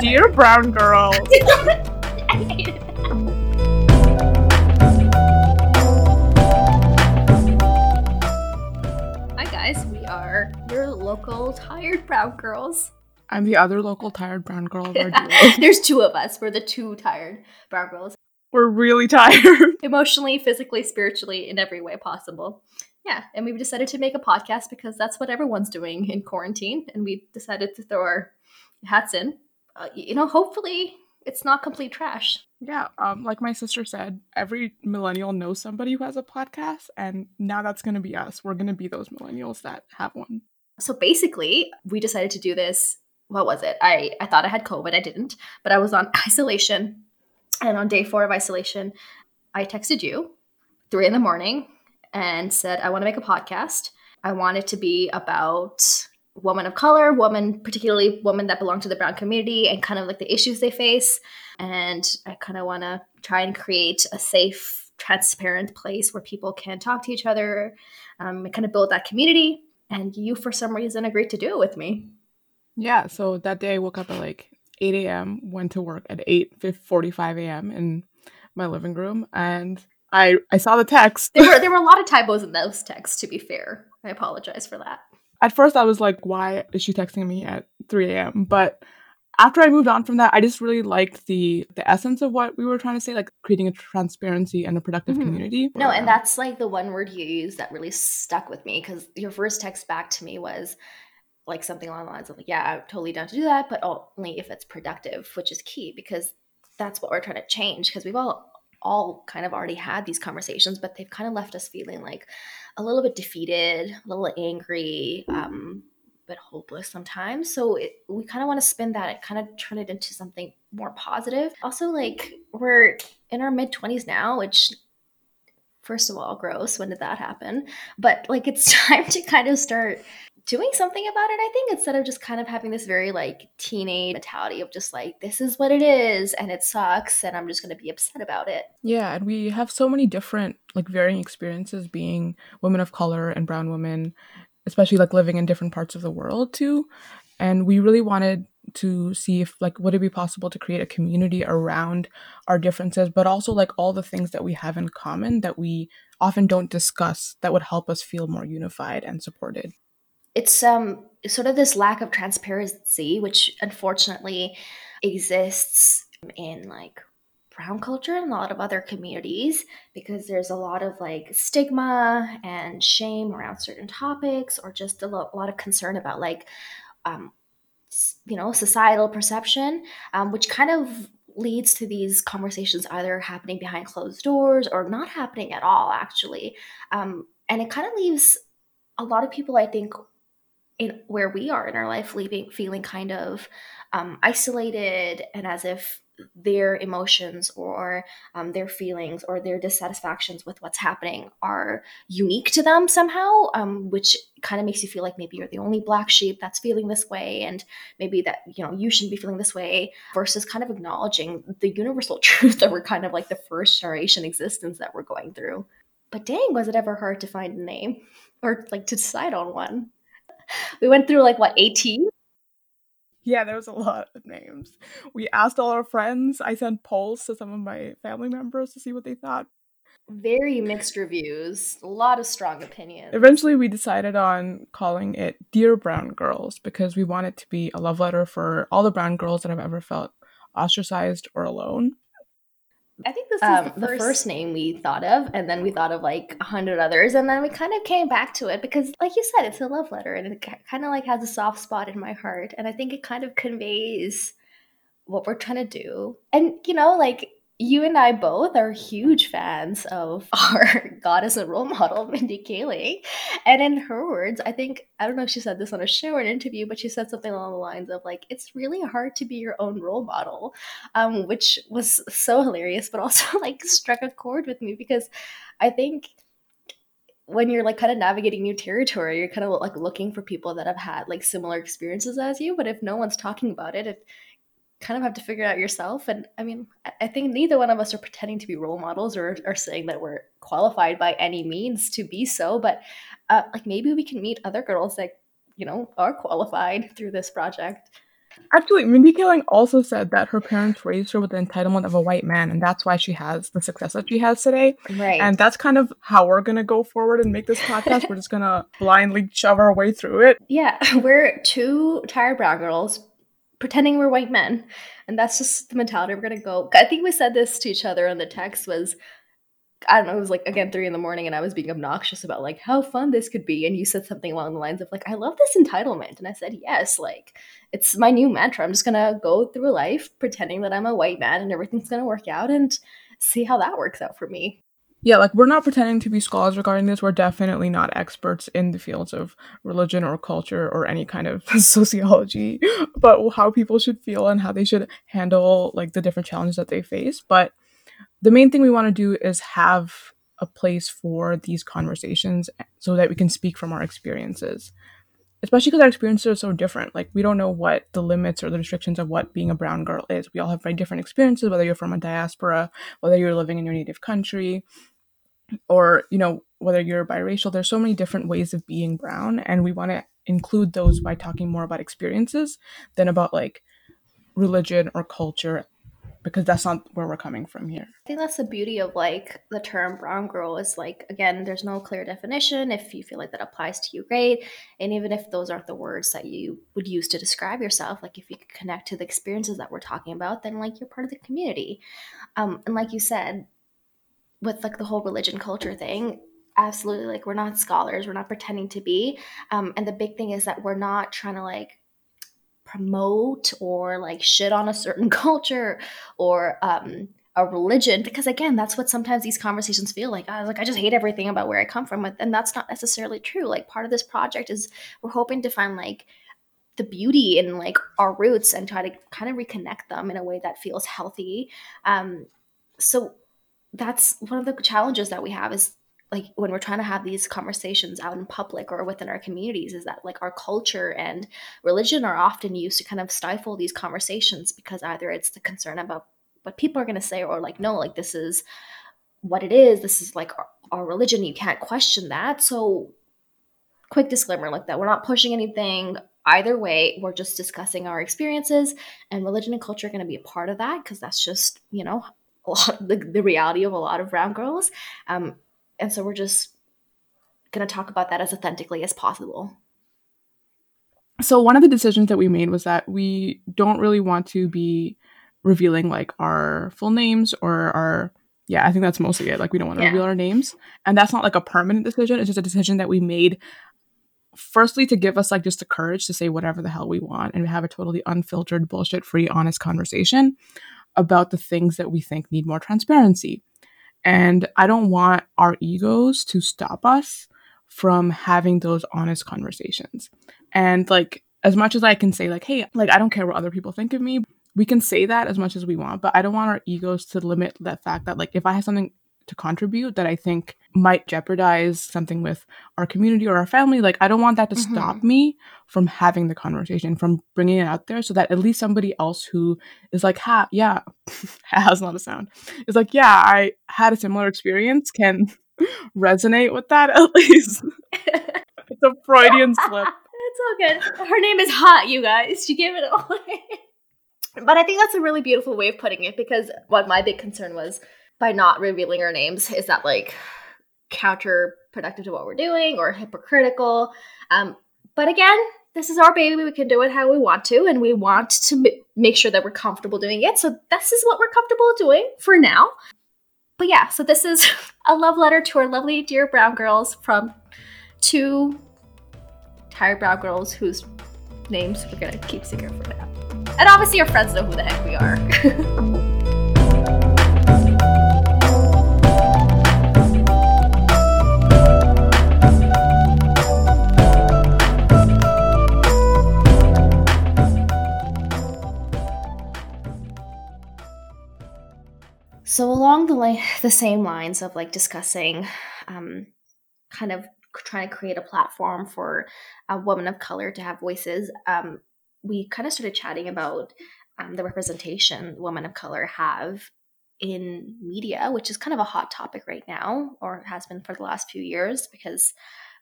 Dear Brown Girls. Hi guys, we are your local tired brown girls. I'm the other local tired brown girl of our duo. There's two of us. We're the two tired brown girls. We're really tired. Emotionally, physically, spiritually, in every way possible. Yeah, and we've decided to make a podcast because that's what everyone's doing in quarantine, and we decided to throw our hats in. Uh, you know, hopefully it's not complete trash. Yeah, um, like my sister said, every millennial knows somebody who has a podcast, and now that's gonna be us. We're gonna be those millennials that have one. So basically, we decided to do this. What was it? I, I thought I had COVID. I didn't, but I was on isolation. And on day four of isolation, I texted you three in the morning and said, I want to make a podcast. I want it to be about women of color, woman, particularly women that belong to the brown community, and kind of like the issues they face. And I kind of want to try and create a safe, transparent place where people can talk to each other um, and kind of build that community. And you, for some reason, agreed to do it with me. Yeah, so that day I woke up at like 8 a.m., went to work at 8.45 a.m. in my living room, and I I saw the text. There were there were a lot of typos in those texts. To be fair, I apologize for that. At first I was like, why is she texting me at 3 a.m.? But after I moved on from that, I just really liked the the essence of what we were trying to say, like creating a transparency and a productive Mhm. community. No, and that's like the one word you used that really stuck with me because your first text back to me was like something along the lines of like, "Yeah, I'm totally down to do that, but only if it's productive," which is key because that's what we're trying to change because we've all all kind of already had these conversations, but they've kind of left us feeling like a little bit defeated, a little angry, um, but hopeless sometimes. So it, we kind of want to spin that and kind of turn it into something more positive. Also, like we're in our mid twenties now, which first of all, gross. When did that happen? But like, it's time to kind of start doing something about it. I think instead of just kind of having this very like teenage mentality of just like this is what it is and it sucks and I'm just going to be upset about it. Yeah, and we have so many different, like, varying experiences being women of color and brown women, especially like living in different parts of the world too. And we really wanted to see if, like, would it be possible to create a community around our differences, but also like all the things that we have in common that we often don't discuss that would help us feel more unified and supported. It's um sort of this lack of transparency, which unfortunately exists in like brown culture and a lot of other communities because there's a lot of like stigma and shame around certain topics or just a lo- lot of concern about like um, you know societal perception um, which kind of leads to these conversations either happening behind closed doors or not happening at all actually. Um, and it kind of leaves a lot of people i think in where we are in our life leaving feeling kind of um, isolated and as if their emotions or um, their feelings or their dissatisfactions with what's happening are unique to them somehow um, which kind of makes you feel like maybe you're the only black sheep that's feeling this way and maybe that you know you shouldn't be feeling this way versus kind of acknowledging the universal truth that we're kind of like the first generation existence that we're going through. But dang was it ever hard to find a name or like to decide on one we went through like what 18 Yeah, there was a lot of names. We asked all our friends. I sent polls to some of my family members to see what they thought. very mixed reviews a lot of strong opinions Eventually, we decided on calling it Dear Brown Girls because we want it to be a love letter for all the brown girls that have ever felt ostracized or alone. I think this is Um, the, first... name we thought of and then we thought of like a hundred others and then we kind of came back to it because like you said it's a love letter and it kind of like has a soft spot in my heart and i think it kind of conveys what we're trying to do. And you know like you and I both are huge fans of our goddess and role model, Mindy Kaling. And in her words, I think, I don't know if she said this on a show or an interview, but she said something along the lines of like, it's really hard to be your own role model, um, which was so hilarious, but also like struck a chord with me because I think when you're like kind of navigating new territory, you're kind of like looking for people that have had like similar experiences as you. But if no one's talking about it, it kind of have to figure it out yourself. And I mean, I- I think neither one of us are pretending to be role models or are saying that we're qualified by any means to be so. But uh, like maybe we can meet other girls that you know are qualified through this project. Actually, Mindy Kaling also said that her parents raised her with the entitlement of a white man, and that's why she has the success that she has today. Right. And that's kind of how we're gonna go forward and make this podcast. we're just gonna blindly shove our way through it. Yeah, we're two tired brown girls pretending we're white men, and that's just the mentality we're gonna go. I think we said this to each other in the text was I don't know, it was like again three in the morning and I was being obnoxious about like how fun this could be. And you said something along the lines of like, I love this entitlement. And I said, Yes, like it's my new mantra. I'm just gonna go through life pretending that I'm a white man and everything's gonna work out and see how that works out for me. Yeah, like we're not pretending to be scholars regarding this. We're definitely not experts in the fields of religion or culture or any kind of sociology but how people should feel and how they should handle like the different challenges that they face. But the main thing we want to do is have a place for these conversations so that we can speak from our experiences especially because our experiences are so different like we don't know what the limits or the restrictions of what being a brown girl is we all have very different experiences whether you're from a diaspora whether you're living in your native country or you know whether you're biracial there's so many different ways of being brown and we want to include those by talking more about experiences than about like religion or culture because that's not where we're coming from here. I think that's the beauty of like the term brown girl is like again, there's no clear definition. If you feel like that applies to you, great. And even if those aren't the words that you would use to describe yourself, like if you could connect to the experiences that we're talking about, then like you're part of the community. Um, and like you said, with like the whole religion culture thing, absolutely like we're not scholars, we're not pretending to be. Um, and the big thing is that we're not trying to like promote or like shit on a certain culture or um, a religion because again that's what sometimes these conversations feel like i was like i just hate everything about where i come from and that's not necessarily true like part of this project is we're hoping to find like the beauty in like our roots and try to kind of reconnect them in a way that feels healthy um, so that's one of the challenges that we have is like when we're trying to have these conversations out in public or within our communities is that like our culture and religion are often used to kind of stifle these conversations because either it's the concern about what people are going to say or like no like this is what it is this is like our, our religion you can't question that. So quick disclaimer like that we're not pushing anything. Either way we're just discussing our experiences and religion and culture are going to be a part of that because that's just you know a lot the, the reality of a lot of brown girls um, and so we're just going to talk about that as authentically as possible. So, one of the decisions that we made was that we don't really want to be revealing like our full names or our yeah, I think that's mostly it. Like we don't want to yeah. reveal our names. And that's not like a permanent decision. It's just a decision that we made firstly to give us like just the courage to say whatever the hell we want and have a totally unfiltered, bullshit free, honest conversation about the things that we think need more transparency. And I don't want our egos to stop us from having those honest conversations. And like, as much as I can say, like, hey, like, I don't care what other people think of me, we can say that as much as we want, but I don't want our egos to limit that fact that, like, if I have something to contribute that I think might jeopardize something with our community or our family. Like, I don't want that to mm-hmm. stop me from having the conversation, from bringing it out there so that at least somebody else who is like, ha, yeah, has not a sound, is like, yeah, I had a similar experience can resonate with that at least. it's a Freudian slip. It's all good. Her name is Hot, you guys. She gave it away. but I think that's a really beautiful way of putting it because what my big concern was by not revealing our names is that like counterproductive to what we're doing or hypocritical. Um, but again, this is our baby. We can do it how we want to, and we want to m- make sure that we're comfortable doing it. So this is what we're comfortable doing for now. But yeah, so this is a love letter to our lovely dear brown girls from two tired brown girls whose names we're gonna keep secret for now. And obviously, your friends know who the heck we are. along the like the same lines of like discussing, um, kind of trying to create a platform for a women of color to have voices, um, we kind of started chatting about um, the representation women of color have in media, which is kind of a hot topic right now, or has been for the last few years, because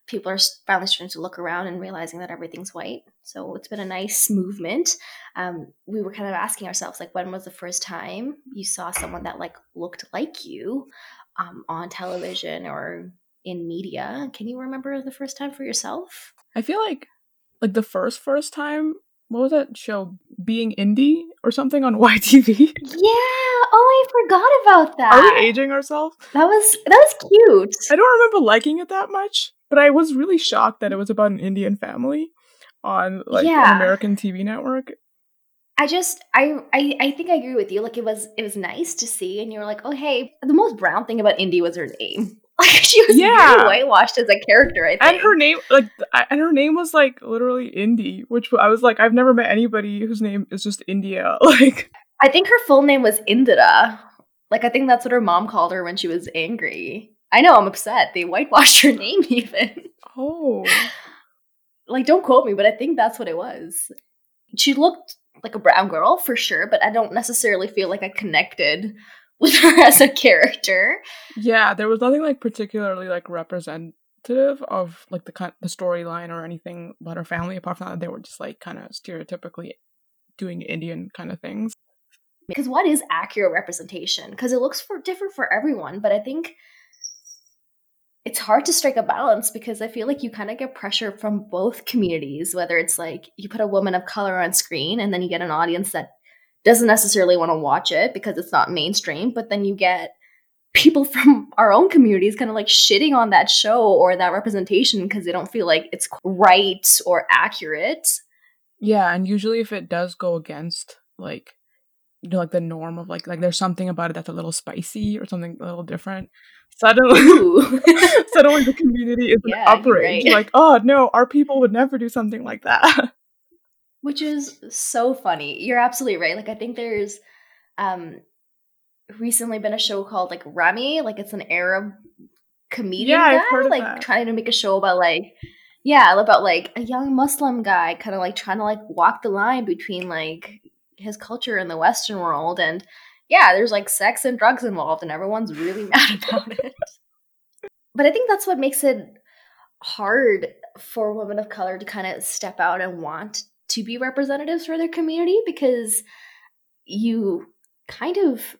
people are finally starting to look around and realizing that everything's white. So it's been a nice movement. Um, we were kind of asking ourselves, like, when was the first time you saw someone that like looked like you um, on television or in media? Can you remember the first time for yourself? I feel like, like the first first time. What was that show? Being Indie or something on YTV? Yeah. Oh, I forgot about that. Are we aging ourselves? That was that was cute. I don't remember liking it that much. But I was really shocked that it was about an Indian family on like Yeah. an American TV network. I just I, I I think I agree with you. Like it was it was nice to see, and you were like, oh hey. The most brown thing about Indy was her name. Like she was Yeah. very whitewashed as a character. I think. And her name, like, and her name was like literally Indy, which I was like, I've never met anybody whose name is just India. Like, I think her full name was Indira. Like I think that's what her mom called her when she was angry. I know I'm upset. They whitewashed her name even. oh, like don't quote me, but I think that's what it was. She looked like a brown girl for sure, but I don't necessarily feel like I connected with her as a character. yeah, there was nothing like particularly like representative of like the kind the storyline or anything about her family, apart from that they were just like kind of stereotypically doing Indian kind of things. because what is accurate representation because it looks for different for everyone but i think it's hard to strike a balance because i feel like you kind of get pressure from both communities whether it's like you put a woman of color on screen and then you get an audience that doesn't necessarily want to watch it because it's not mainstream but then you get people from our own communities kind of like shitting on that show or that representation because they don't feel like it's right or accurate Yeah, and usually if it does go against like you know like the norm of like like there's something about it that's a little spicy or something a little different. Suddenly suddenly the community is Yeah, an you're outrage. right. Like, oh no, our people would never do something like that. which is so funny. You're absolutely right. Like I think there's um recently been a show called like Ramy, like it's an Arab comedian Yeah, I've heard like that. trying to make a show about like yeah, about like a young Muslim guy kind of like trying to like walk the line between like his culture and the Western world and yeah, there's like sex and drugs involved and everyone's really mad about it. But I think that's what makes it hard for women of color to kind of step out and want to be representatives for their community because you kind of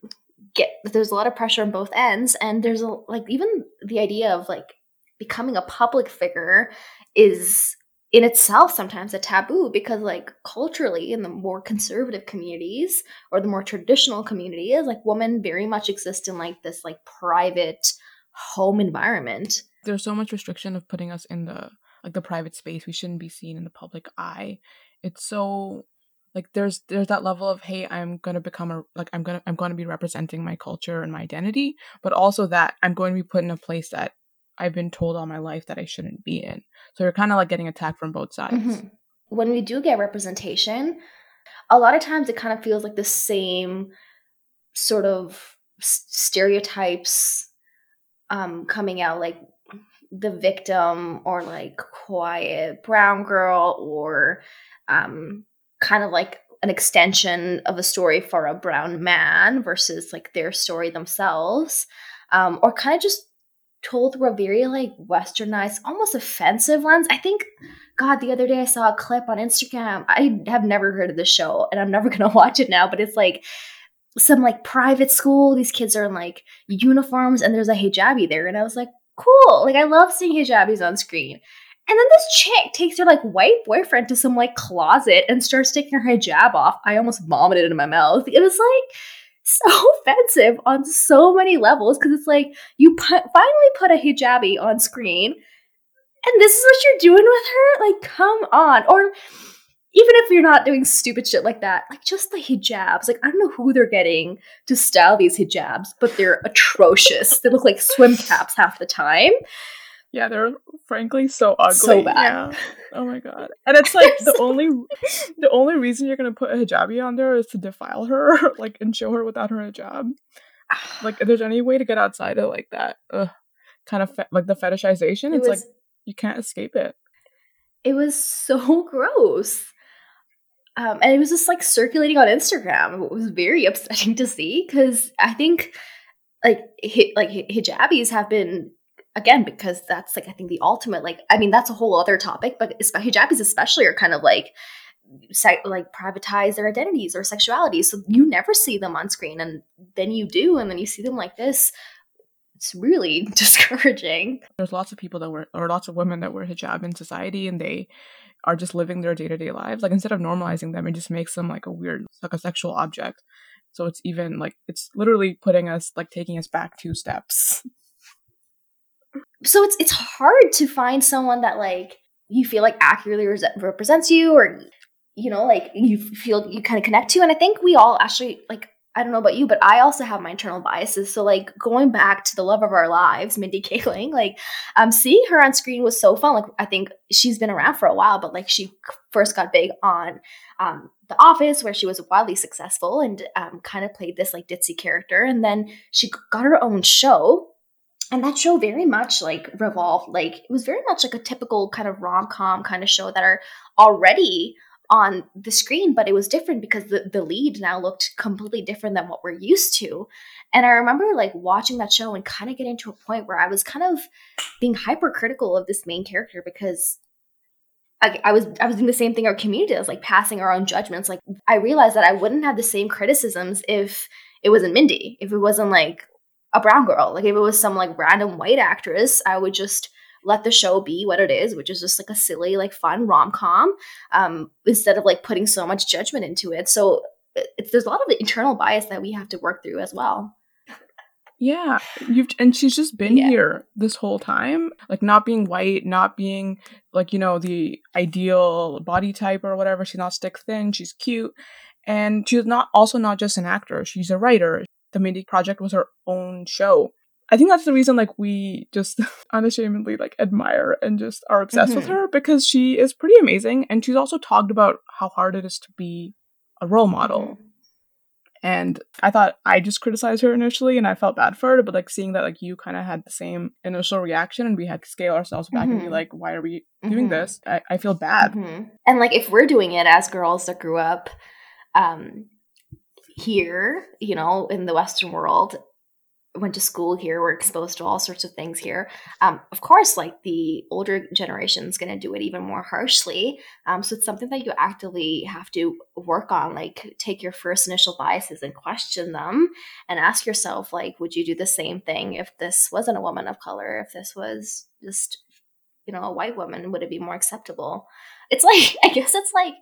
get there's a lot of pressure on both ends and there's a like even the idea of like becoming a public figure is in itself sometimes a taboo because like culturally in the more conservative communities or the more traditional communities like women very much exist in like this like private home environment there's so much restriction of putting us in the like the private space. We shouldn't be seen in the public eye. It's so like there's there's that level of hey, I'm gonna become a like I'm gonna I'm gonna be representing my culture and my identity, but also that I'm going to be put in a place that I've been told all my life that I shouldn't be in. So you're kind of like getting attacked from both sides. Mhm. When we do get representation, a lot of times it kind of feels like the same sort of stereotypes um, coming out, like the victim or like quiet brown girl or um, kind of like an extension of a story for a brown man versus like their story themselves um, or kind of just told a very like westernized almost offensive lens i think god the other day i saw a clip on instagram. I have never heard of the show and i'm never gonna watch it now but it's like some like private school. These kids are in like uniforms and there's a hijabi there and i was like cool. Like i love seeing hijabis on screen. And then this chick takes her like white boyfriend to some like closet and starts taking her hijab off. I almost vomited in my mouth. It was like so offensive on so many levels because it's like you put, finally put a hijabi on screen and this is what you're doing with her? Like come on. Or even if you're not doing stupid shit like that like just the hijabs. Like i don't know who they're getting to style these hijabs but they're atrocious. They look like swim caps half the time Yeah, they're frankly so ugly. So bad. Yeah. Oh my god. And it's like the so- only the only reason you're gonna put a hijabi on there is to defile her, like and show her without her hijab. Like if there's any way to get outside of like that, ugh, kind of fe- like the fetishization, it it's was like you can't escape it. it was so gross um, and it was just like circulating on instagram it was very upsetting to see because i think like hi- like hijabis have been again because that's like I think the ultimate like I mean that's a whole other topic, but hijabis especially are kind of like se- like privatize their identities or sexuality, so you never see them on screen, and then you do, and then you see them like this. It's really discouraging. There's lots of people that were or lots of women that wear hijab in society, and they are just living their day to day lives. Like instead of normalizing them, it just makes them like a weird, like a sexual object. So it's even like it's literally putting us like taking us back two steps. So it's it's hard to find someone that like you feel like accurately re- represents you or you know like you feel you kind of connect to and I think we all actually like I don't know about you, but I also have my internal biases. So like going back to the love of our lives, Mindy Kaling, like um seeing her on screen was so fun. Like I think she's been around for a while, but like she first got big on um The Office, where she was wildly successful and um, kind of played this like ditzy character, and then she got her own show. And that show very much like revolved, like it was very much like a typical kind of rom com kind of show that are already on the screen, but it was different because the, the lead now looked completely different than what we're used to. And I remember like watching that show and kind of getting to a point where I was kind of being hypercritical of this main character because I, I was I was doing the same thing our community does, like passing our own judgments. Like I realized that I wouldn't have the same criticisms if it wasn't Mindy, if it wasn't like a brown girl, like if it was some like random white actress, I would just let the show be what it is, which is just like a silly, like fun rom com, um, instead of like putting so much judgment into it. So it's, there's a lot of internal bias that we have to work through as well. Yeah, you've and she's just been yeah. here this whole time, like not being white, not being like you know the ideal body type or whatever. She's not stick thin. She's cute, and she's not also not just an actor. She's a writer. The Mindy Project was her own show. I think that's the reason like we just unashamedly like admire and just are obsessed mm-hmm. with her because she is pretty amazing and she's also talked about how hard it is to be a role model. Mm-hmm. And I thought I just criticized her initially and I felt bad for her, but like seeing that like you kind of had the same initial reaction and we had to scale ourselves back mm-hmm. and be mm-hmm. like, why are we doing mm-hmm. this? I, I feel bad. Mm-hmm. And like if we're doing it as girls that grew up um here, you know, in the Western world, went to school here, we're exposed to all sorts of things here. Um, of course, like the older generation is going to do it even more harshly. Um, so it's something that you actively have to work on. Like, take your first initial biases and question them, and ask yourself, like, would you do the same thing if this wasn't a woman of color? If this was just, you know, a white woman, would it be more acceptable? It's like, I guess it's like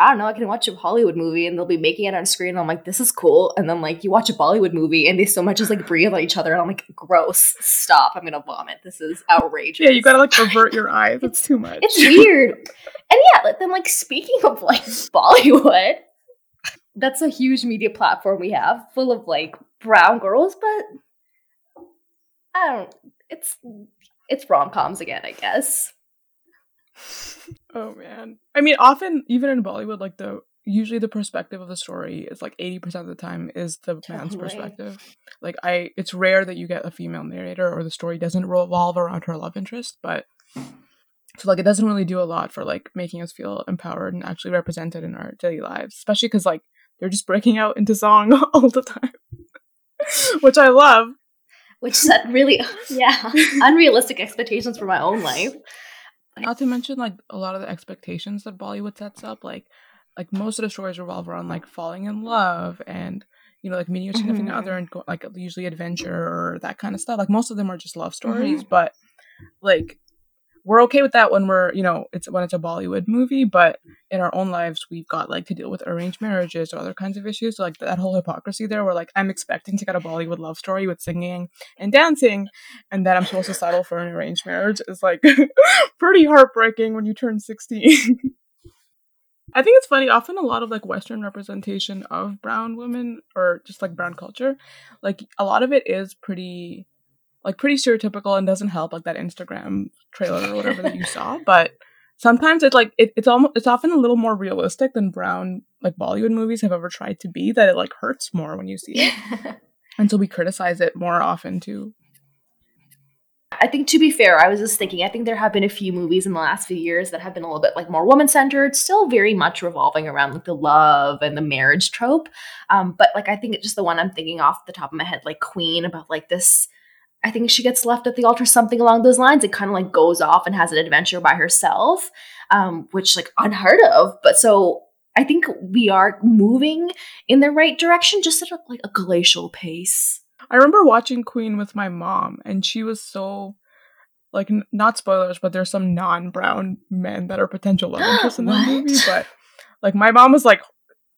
I don't know, I can watch a Hollywood movie and they'll be making it on screen. I'm like, this is cool. And then like you watch a Bollywood movie and they so much as like breathe on each other. And I'm like, gross, stop. I'm gonna vomit. This is outrageous. Yeah, you gotta like avert your eyes. It's too much. It's weird. and yeah, then like speaking of like Bollywood, that's a huge media platform we have full of like brown girls, but I don't it's it's rom coms again, I guess. Oh man. I mean, often even in Bollywood, like the usually the perspective of the story is like 80% of the time is the totally. man's perspective. Like I it's rare that you get a female narrator or the story doesn't revolve around her love interest, but so like it doesn't really do a lot for like making us feel empowered and actually represented in our daily lives, especially cuz like they're just breaking out into song all the time. Which I love. Which set really yeah, unrealistic expectations for my own life. Not to mention like a lot of the expectations that Bollywood sets up, like like most of the stories revolve around like falling in love and you know like meeting your significant mm-hmm. other and go, like usually adventure or that kind of stuff. Like most of them are just love stories, mm-hmm. but like we're okay with that when we're you know it's when it's a bollywood movie but in our own lives we've got like to deal with arranged marriages or other kinds of issues so like that whole hypocrisy there where like i'm expecting to get a bollywood love story with singing and dancing and then i'm supposed to settle for an arranged marriage is like pretty heartbreaking when you turn 16 I think it's funny. Often, a lot of like Western representation of brown women or just like brown culture, like a lot of it is pretty like pretty stereotypical and doesn't help like that Instagram trailer or whatever that you saw. But sometimes it's like it, it's almost it's often a little more realistic than brown like Bollywood movies have ever tried to be. That it like hurts more when you see it, and so we criticize it more often too. I think to be fair, I was just thinking, I think there have been a few movies in the last few years that have been a little bit like more woman centered, still very much revolving around like the love and the marriage trope. Um, but like I think it's just the one I'm thinking off the top of my head, like Queen, about like this I think she gets left at the altar, something along those lines. It kind of like goes off and has an adventure by herself, um, which like unheard of. But so I think we are moving in the right direction, just at a, like a glacial pace. I remember watching Queen with my mom, and she was so like n- not spoilers, but there's some non-brown men that are potential love interests in the movie. But like my mom was like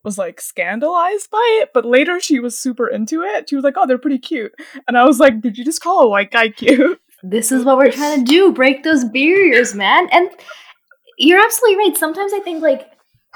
was like scandalized by it, but later she was super into it. She was like, "Oh, they're pretty cute," and I was like, "Did you just call a white guy cute?" This is what we're trying to do: break those barriers, man. And you're absolutely right. Sometimes I think like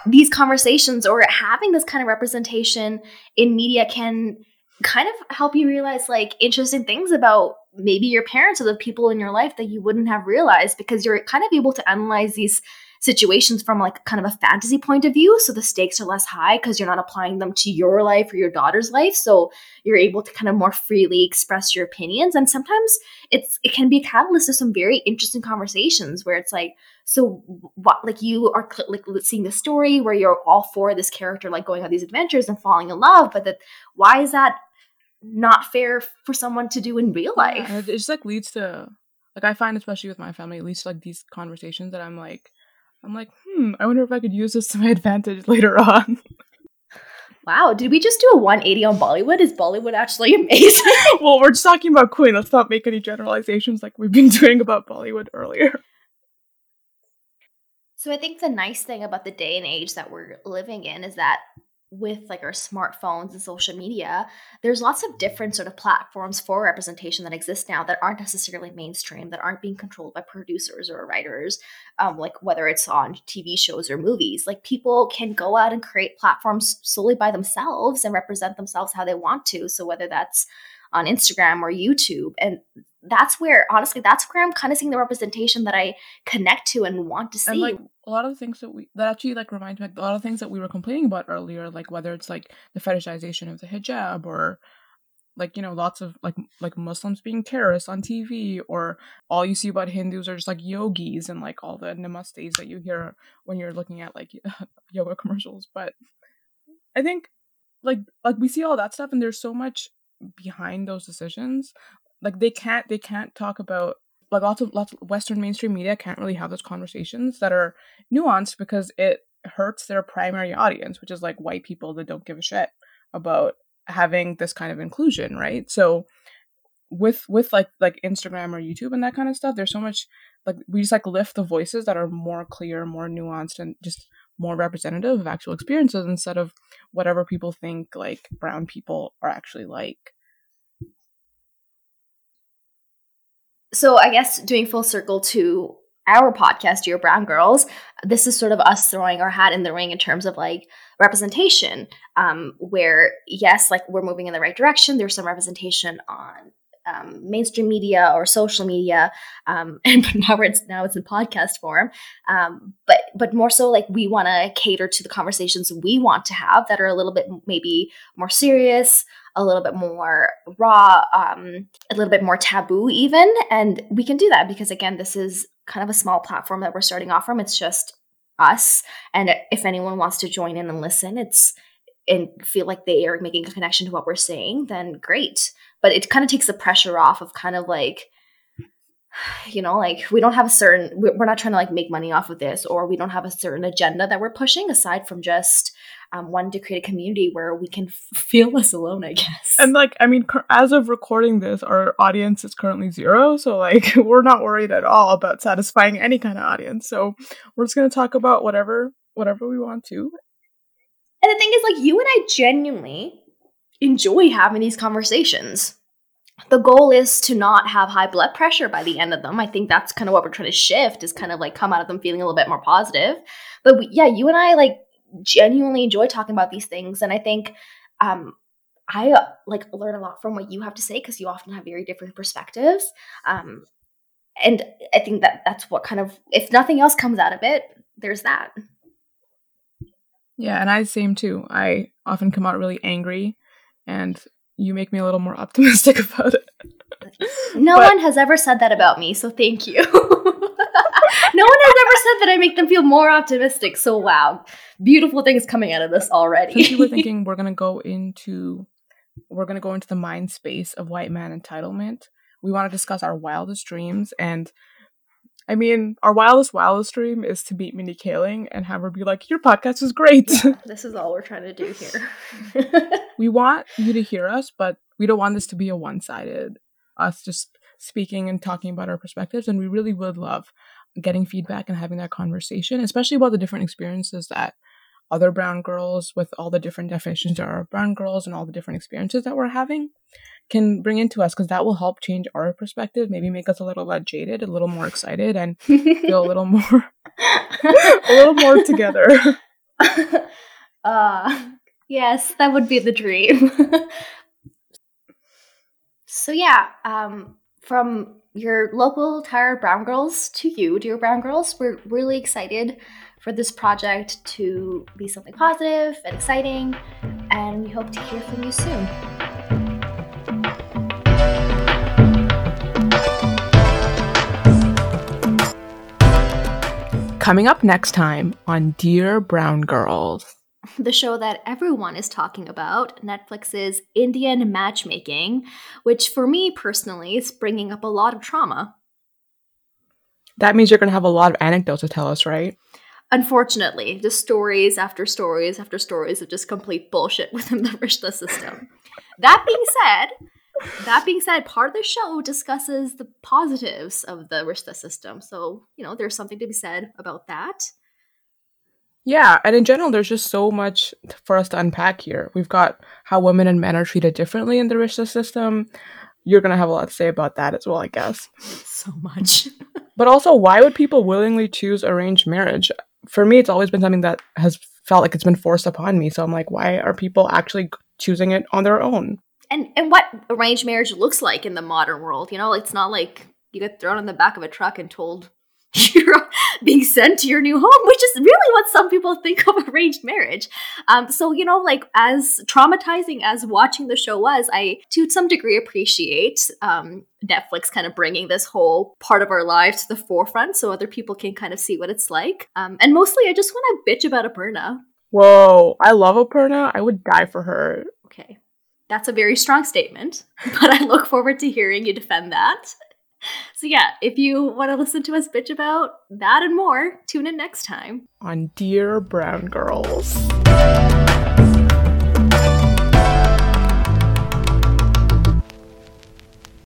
these conversations or having this kind of representation in media can kind of help you realize like interesting things about maybe your parents or the people in your life that you wouldn't have realized because you're kind of able to analyze these situations from like kind of a fantasy point of view so the stakes are less high because you're not applying them to your life or your daughter's life so you're able to kind of more freely express your opinions and sometimes it's it can be a catalyst to some very interesting conversations where it's like so what like you are like seeing the story where you're all for this character like going on these adventures and falling in love but that why is that not fair for someone to do in real life? yeah, it just like leads to like i find especially with my family it leads to like these conversations that i'm like I'm like, hmm, I wonder if I could use this to my advantage later on. Wow, did we just do a 180 on Bollywood? Is Bollywood actually amazing? well, we're just talking about Queen. Let's not make any generalizations like we've been doing about Bollywood earlier. So I think the nice thing about the day and age that we're living in is that with like our smartphones and social media, there's lots of different sort of platforms for representation that exist now that aren't necessarily mainstream, that aren't being controlled by producers or writers, um, like whether it's on TV shows or movies. Like people can go out and create platforms solely by themselves and represent themselves how they want to. So whether that's on Instagram or YouTube. And that's where honestly that's where i'm kind of seeing the representation that i connect to and want to see and like a lot of the things that we that actually like remind me like, a lot of things that we were complaining about earlier like whether it's like the fetishization of the hijab or like you know lots of like like muslims being terrorists on tv or all you see about hindus are just like yogis and like all the namastes that you hear when you're looking at like yoga commercials. But i think like like we see all that stuff and there's so much behind those decisions. Like they can't they can't talk about like lots of lots of western mainstream media can't really have those conversations that are nuanced because it hurts their primary audience which is like white people that don't give a shit about having this kind of inclusion right? So with with like like instagram or youtube and that kind of stuff there's so much like we just like lift the voices that are more clear more nuanced and just more representative of actual experiences instead of whatever people think like brown people are actually like so I guess doing full circle to our podcast, Dear Brown Girls, this is sort of us throwing our hat in the ring in terms of like representation. Um, where yes, like we're moving in the right direction. There's some representation on um, mainstream media or social media, um, and now it's now it's in podcast form. Um, but but more so, like we want to cater to the conversations we want to have that are a little bit maybe more serious, a little bit more raw, um, a little bit more taboo, even. And we can do that because, again, this is kind of a small platform that we're starting off from. It's just us. And if anyone wants to join in and listen, it's and feel like they are making a connection to what we're saying, then great. But it kind of takes the pressure off of kind of like, you know, like we don't have a certain, we're not trying to like make money off of this, or we don't have a certain agenda that we're pushing aside from just um, wanting to create a community where we can f- feel less alone, I guess. And like, I mean, as of recording this, our audience is currently zero. So like, we're not worried at all about satisfying any kind of audience. So we're just going to talk about whatever, whatever we want to. And the thing is, like, you and I genuinely enjoy having these conversations. The goal is to not have high blood pressure by the end of them. I think that's kind of what we're trying to shift is kind of like come out of them feeling a little bit more positive. But we, yeah, you and I like genuinely enjoy talking about these things and i think um i uh, like learn a lot from what you have to say because you often have very different perspectives um and i think that that's what kind of if nothing else comes out of it there's that yeah and i same too i often come out really angry and you make me a little more optimistic about it no but, one has ever said that about me so thank you no one has ever said that I make them feel more optimistic. So wow, beautiful things coming out of this already. Since you were thinking we're gonna go into we're gonna go into the mind space of white man entitlement, we want to discuss our wildest dreams. And I mean, our wildest, wildest dream is to meet Mindy Kaling and have her be like, Your podcast is great. Yeah, this is all we're trying to do here. we want you to hear us, but we don't want this to be a one sided, us just speaking and talking about our perspectives. And we really would love getting feedback and having that conversation, especially about the different experiences that other brown girls with all the different definitions of brown girls and all the different experiences that we're having can bring into us because that will help change our perspective maybe make us a little less jaded a little more excited and feel a little more a little more together uh yes that would be the dream so yeah um from your local tired brown girls to you dear brown girls we're really excited for this project to be something positive and exciting, and we hope to hear from you soon. Coming up next time on Dear Brown Girls. The show that everyone is talking about, Netflix's Indian matchmaking, which for me personally is bringing up a lot of trauma. That means you're going to have a lot of anecdotes to tell us, right? unfortunately, just stories after stories after stories of just complete bullshit within the Rishta system. that being said, that being said, part of the show discusses the positives of the Rishta system. So, you know, there's something to be said about that. Yeah, and in general, there's just so much for us to unpack here. We've got how women and men are treated differently in the Rishta system. You're going to have a lot to say about that as well, I guess. So much. but also, why would people willingly choose arranged marriage? for me, it's always been something that has felt like it's been forced upon me. So I'm like, why are people actually choosing it on their own? And and what arranged marriage looks like in the modern world, you know, it's not like you get thrown in the back of a truck and told you're being sent to your new home, which is really what some people think of arranged marriage. Um, so, you know, like as traumatizing as watching the show was, I to some degree appreciate um, Netflix kind of bringing this whole part of our lives to the forefront so other people can kind of see what it's like. Um, and mostly, I just want to bitch about Aparna. Whoa, I love Aparna. I would die for her. Okay. That's a very strong statement, but I look forward to hearing you defend that. So, yeah, if you want to listen to us bitch about that and more, tune in next time on Dear Brown Girls.